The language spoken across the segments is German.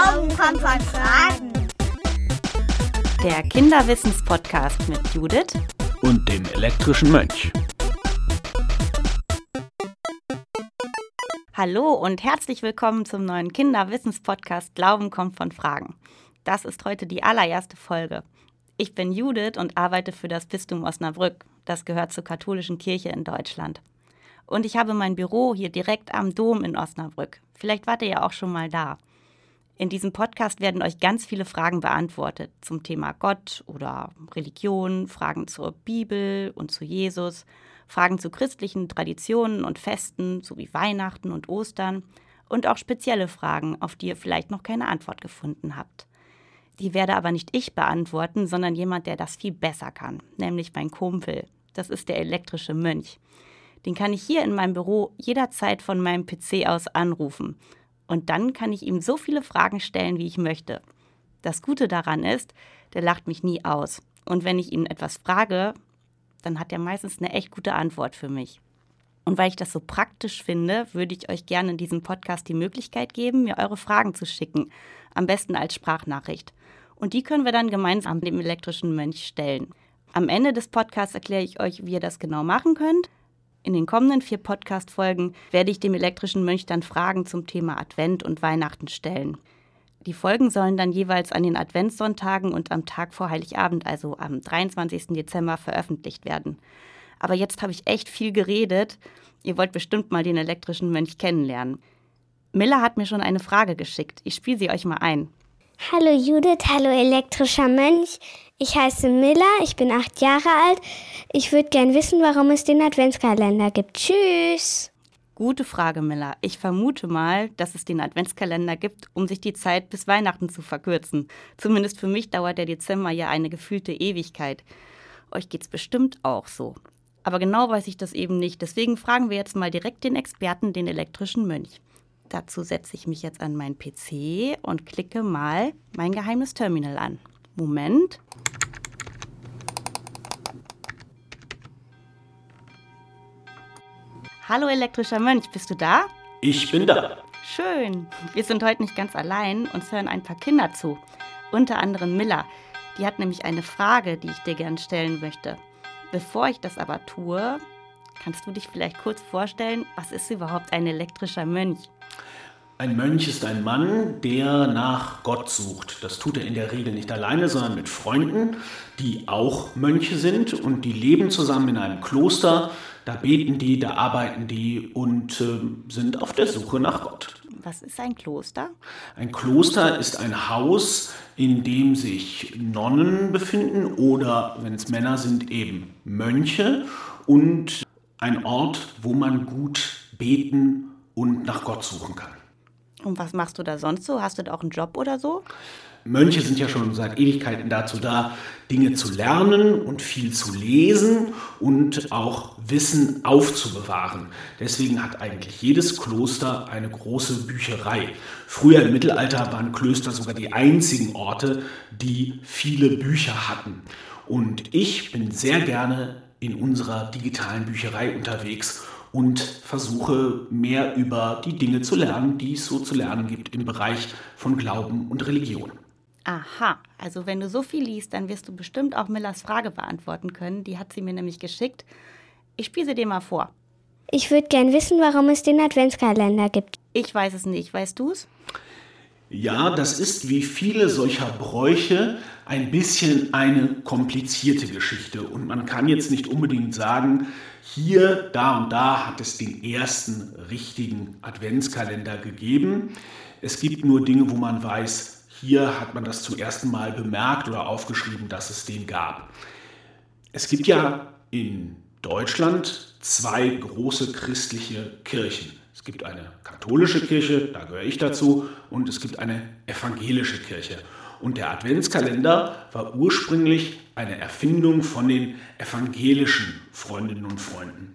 Glauben kommt von Fragen. Der Kinderwissenspodcast mit Judith und dem elektrischen Mönch. Hallo und herzlich willkommen zum neuen Kinderwissenspodcast Glauben kommt von Fragen. Das ist heute die allererste Folge. Ich bin Judith und arbeite für das Bistum Osnabrück. Das gehört zur katholischen Kirche in Deutschland. Und ich habe mein Büro hier direkt am Dom in Osnabrück. Vielleicht wart ihr ja auch schon mal da. In diesem Podcast werden euch ganz viele Fragen beantwortet zum Thema Gott oder Religion, Fragen zur Bibel und zu Jesus, Fragen zu christlichen Traditionen und Festen sowie Weihnachten und Ostern und auch spezielle Fragen, auf die ihr vielleicht noch keine Antwort gefunden habt. Die werde aber nicht ich beantworten, sondern jemand, der das viel besser kann, nämlich mein Kumpel. Das ist der elektrische Mönch. Den kann ich hier in meinem Büro jederzeit von meinem PC aus anrufen. Und dann kann ich ihm so viele Fragen stellen, wie ich möchte. Das Gute daran ist, der lacht mich nie aus. Und wenn ich ihn etwas frage, dann hat er meistens eine echt gute Antwort für mich. Und weil ich das so praktisch finde, würde ich euch gerne in diesem Podcast die Möglichkeit geben, mir eure Fragen zu schicken. Am besten als Sprachnachricht. Und die können wir dann gemeinsam dem elektrischen Mönch stellen. Am Ende des Podcasts erkläre ich euch, wie ihr das genau machen könnt. In den kommenden vier Podcast-Folgen werde ich dem elektrischen Mönch dann Fragen zum Thema Advent und Weihnachten stellen. Die Folgen sollen dann jeweils an den Adventssonntagen und am Tag vor Heiligabend, also am 23. Dezember, veröffentlicht werden. Aber jetzt habe ich echt viel geredet. Ihr wollt bestimmt mal den elektrischen Mönch kennenlernen. Miller hat mir schon eine Frage geschickt. Ich spiele sie euch mal ein. Hallo Judith, hallo elektrischer Mönch. Ich heiße Miller, ich bin acht Jahre alt. Ich würde gern wissen, warum es den Adventskalender gibt. Tschüss. Gute Frage, Miller. Ich vermute mal, dass es den Adventskalender gibt, um sich die Zeit bis Weihnachten zu verkürzen. Zumindest für mich dauert der Dezember ja eine gefühlte Ewigkeit. Euch geht's bestimmt auch so. Aber genau weiß ich das eben nicht. Deswegen fragen wir jetzt mal direkt den Experten, den elektrischen Mönch. Dazu setze ich mich jetzt an meinen PC und klicke mal mein geheimes Terminal an. Moment. Hallo elektrischer Mönch, bist du da? Ich bin da. Schön. Wir sind heute nicht ganz allein, uns hören ein paar Kinder zu. Unter anderem Miller. Die hat nämlich eine Frage, die ich dir gern stellen möchte. Bevor ich das aber tue, kannst du dich vielleicht kurz vorstellen, was ist überhaupt ein elektrischer Mönch? Ein Mönch ist ein Mann, der nach Gott sucht. Das tut er in der Regel nicht alleine, sondern mit Freunden, die auch Mönche sind und die leben zusammen in einem Kloster. Da beten die, da arbeiten die und äh, sind auf der Suche nach Gott. Was ist ein Kloster? Ein Kloster ist ein Haus, in dem sich Nonnen befinden oder, wenn es Männer sind, eben Mönche und ein Ort, wo man gut beten und nach Gott suchen kann. Und was machst du da sonst so? Hast du da auch einen Job oder so? Mönche sind ja schon seit Ewigkeiten dazu da, Dinge zu lernen und viel zu lesen und auch Wissen aufzubewahren. Deswegen hat eigentlich jedes Kloster eine große Bücherei. Früher im Mittelalter waren Klöster sogar die einzigen Orte, die viele Bücher hatten. Und ich bin sehr gerne in unserer digitalen Bücherei unterwegs und versuche mehr über die Dinge zu lernen, die es so zu lernen gibt im Bereich von Glauben und Religion. Aha, also wenn du so viel liest, dann wirst du bestimmt auch Millers Frage beantworten können. Die hat sie mir nämlich geschickt. Ich spiele sie dir mal vor. Ich würde gern wissen, warum es den Adventskalender gibt. Ich weiß es nicht. Weißt du es? Ja, das ist wie viele solcher Bräuche ein bisschen eine komplizierte Geschichte. Und man kann jetzt nicht unbedingt sagen, hier, da und da hat es den ersten richtigen Adventskalender gegeben. Es gibt nur Dinge, wo man weiß, hier hat man das zum ersten Mal bemerkt oder aufgeschrieben, dass es den gab. Es gibt ja in Deutschland zwei große christliche Kirchen. Es gibt eine katholische Kirche, da gehöre ich dazu, und es gibt eine evangelische Kirche. Und der Adventskalender war ursprünglich eine Erfindung von den evangelischen Freundinnen und Freunden.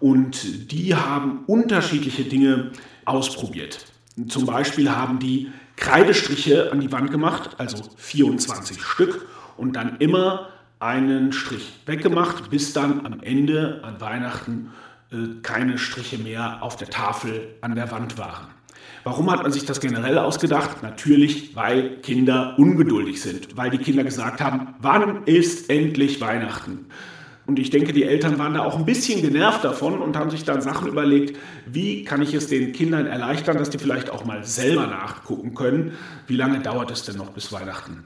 Und die haben unterschiedliche Dinge ausprobiert. Zum Beispiel haben die Kreidestriche an die Wand gemacht, also 24 Stück, und dann immer einen Strich weggemacht, bis dann am Ende an Weihnachten keine Striche mehr auf der Tafel an der Wand waren. Warum hat man sich das generell ausgedacht? Natürlich, weil Kinder ungeduldig sind, weil die Kinder gesagt haben, wann ist endlich Weihnachten? Und ich denke, die Eltern waren da auch ein bisschen genervt davon und haben sich dann Sachen überlegt, wie kann ich es den Kindern erleichtern, dass die vielleicht auch mal selber nachgucken können, wie lange dauert es denn noch bis Weihnachten.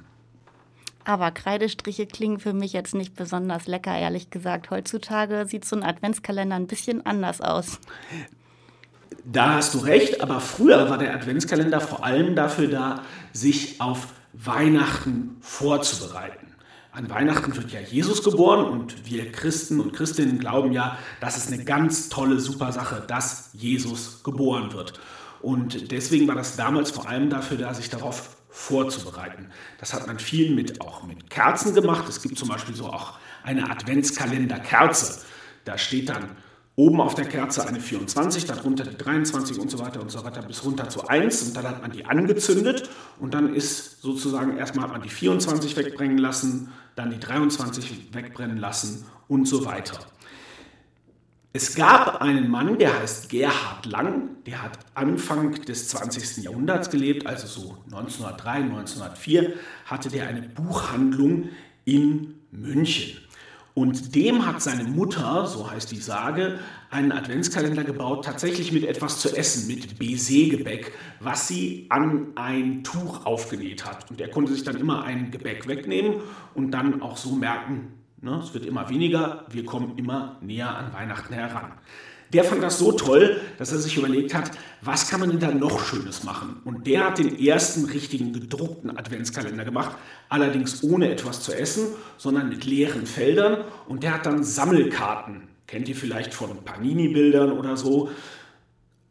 Aber Kreidestriche klingen für mich jetzt nicht besonders lecker, ehrlich gesagt. Heutzutage sieht so ein Adventskalender ein bisschen anders aus. Da hast du recht, aber früher war der Adventskalender vor allem dafür da, sich auf Weihnachten vorzubereiten. An Weihnachten wird ja Jesus geboren und wir Christen und Christinnen glauben ja, das ist eine ganz tolle, super Sache, dass Jesus geboren wird. Und deswegen war das damals vor allem dafür da, sich darauf vorzubereiten. Das hat man viel mit, auch mit Kerzen gemacht. Es gibt zum Beispiel so auch eine Adventskalenderkerze. Da steht dann oben auf der Kerze eine 24, darunter die 23 und so weiter und so weiter bis runter zu 1 und dann hat man die angezündet und dann ist sozusagen erstmal hat man die 24 wegbrennen lassen, dann die 23 wegbrennen lassen und so weiter. Es gab einen Mann, der heißt Gerhard Lang, der hat Anfang des 20. Jahrhunderts gelebt, also so 1903, 1904, hatte der eine Buchhandlung in München. Und dem hat seine Mutter, so heißt die Sage, einen Adventskalender gebaut, tatsächlich mit etwas zu essen, mit Baiser-Gebäck, was sie an ein Tuch aufgenäht hat. Und er konnte sich dann immer ein Gebäck wegnehmen und dann auch so merken, ne, es wird immer weniger, wir kommen immer näher an Weihnachten heran. Der fand das so toll, dass er sich überlegt hat, was kann man denn da noch Schönes machen? Und der hat den ersten richtigen gedruckten Adventskalender gemacht, allerdings ohne etwas zu essen, sondern mit leeren Feldern. Und der hat dann Sammelkarten, kennt ihr vielleicht von Panini-Bildern oder so.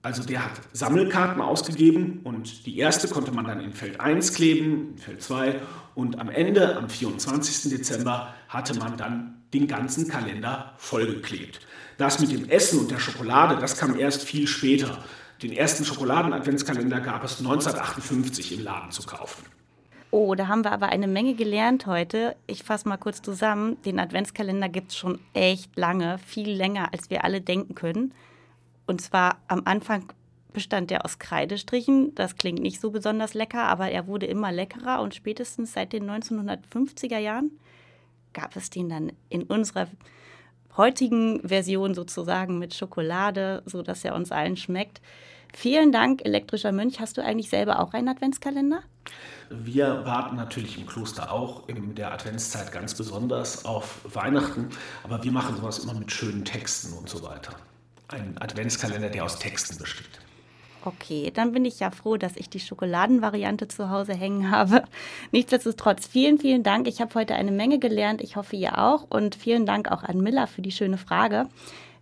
Also der hat Sammelkarten ausgegeben und die erste konnte man dann in Feld 1 kleben, in Feld 2 und am Ende, am 24. Dezember, hatte man dann den ganzen Kalender vollgeklebt. Das mit dem Essen und der Schokolade, das kam erst viel später. Den ersten Schokoladen-Adventskalender gab es 1958 im Laden zu kaufen. Oh, da haben wir aber eine Menge gelernt heute. Ich fasse mal kurz zusammen. Den Adventskalender gibt es schon echt lange, viel länger, als wir alle denken können. Und zwar am Anfang bestand der aus Kreidestrichen. Das klingt nicht so besonders lecker, aber er wurde immer leckerer und spätestens seit den 1950er Jahren gab es den dann in unserer heutigen Version sozusagen mit Schokolade, sodass er uns allen schmeckt. Vielen Dank, elektrischer Mönch. Hast du eigentlich selber auch einen Adventskalender? Wir warten natürlich im Kloster auch in der Adventszeit ganz besonders auf Weihnachten, aber wir machen sowas immer mit schönen Texten und so weiter. Ein Adventskalender, der aus Texten besteht. Okay, dann bin ich ja froh, dass ich die Schokoladenvariante zu Hause hängen habe. Nichtsdestotrotz, vielen, vielen Dank. Ich habe heute eine Menge gelernt. Ich hoffe, ihr auch. Und vielen Dank auch an Miller für die schöne Frage.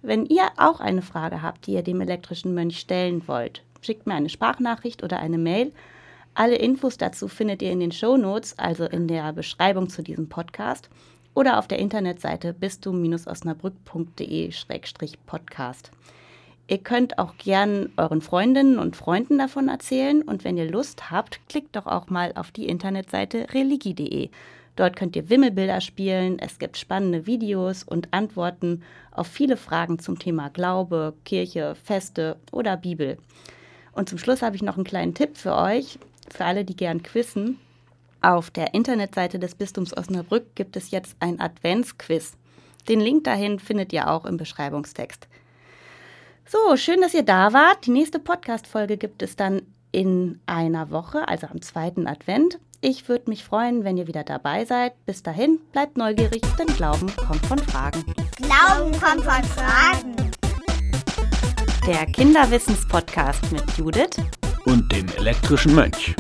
Wenn ihr auch eine Frage habt, die ihr dem elektrischen Mönch stellen wollt, schickt mir eine Sprachnachricht oder eine Mail. Alle Infos dazu findet ihr in den Show Notes, also in der Beschreibung zu diesem Podcast oder auf der Internetseite bistum-osnabrück.de-podcast. Ihr könnt auch gern euren Freundinnen und Freunden davon erzählen und wenn ihr Lust habt, klickt doch auch mal auf die Internetseite religi.de. Dort könnt ihr Wimmelbilder spielen, es gibt spannende Videos und Antworten auf viele Fragen zum Thema Glaube, Kirche, Feste oder Bibel. Und zum Schluss habe ich noch einen kleinen Tipp für euch, für alle, die gern quissen. Auf der Internetseite des Bistums Osnabrück gibt es jetzt ein Adventsquiz. Den Link dahin findet ihr auch im Beschreibungstext. So, schön, dass ihr da wart. Die nächste Podcast-Folge gibt es dann in einer Woche, also am zweiten Advent. Ich würde mich freuen, wenn ihr wieder dabei seid. Bis dahin, bleibt neugierig, denn Glauben kommt von Fragen. Glauben kommt von Fragen. Der Kinderwissens-Podcast mit Judith und dem elektrischen Mönch.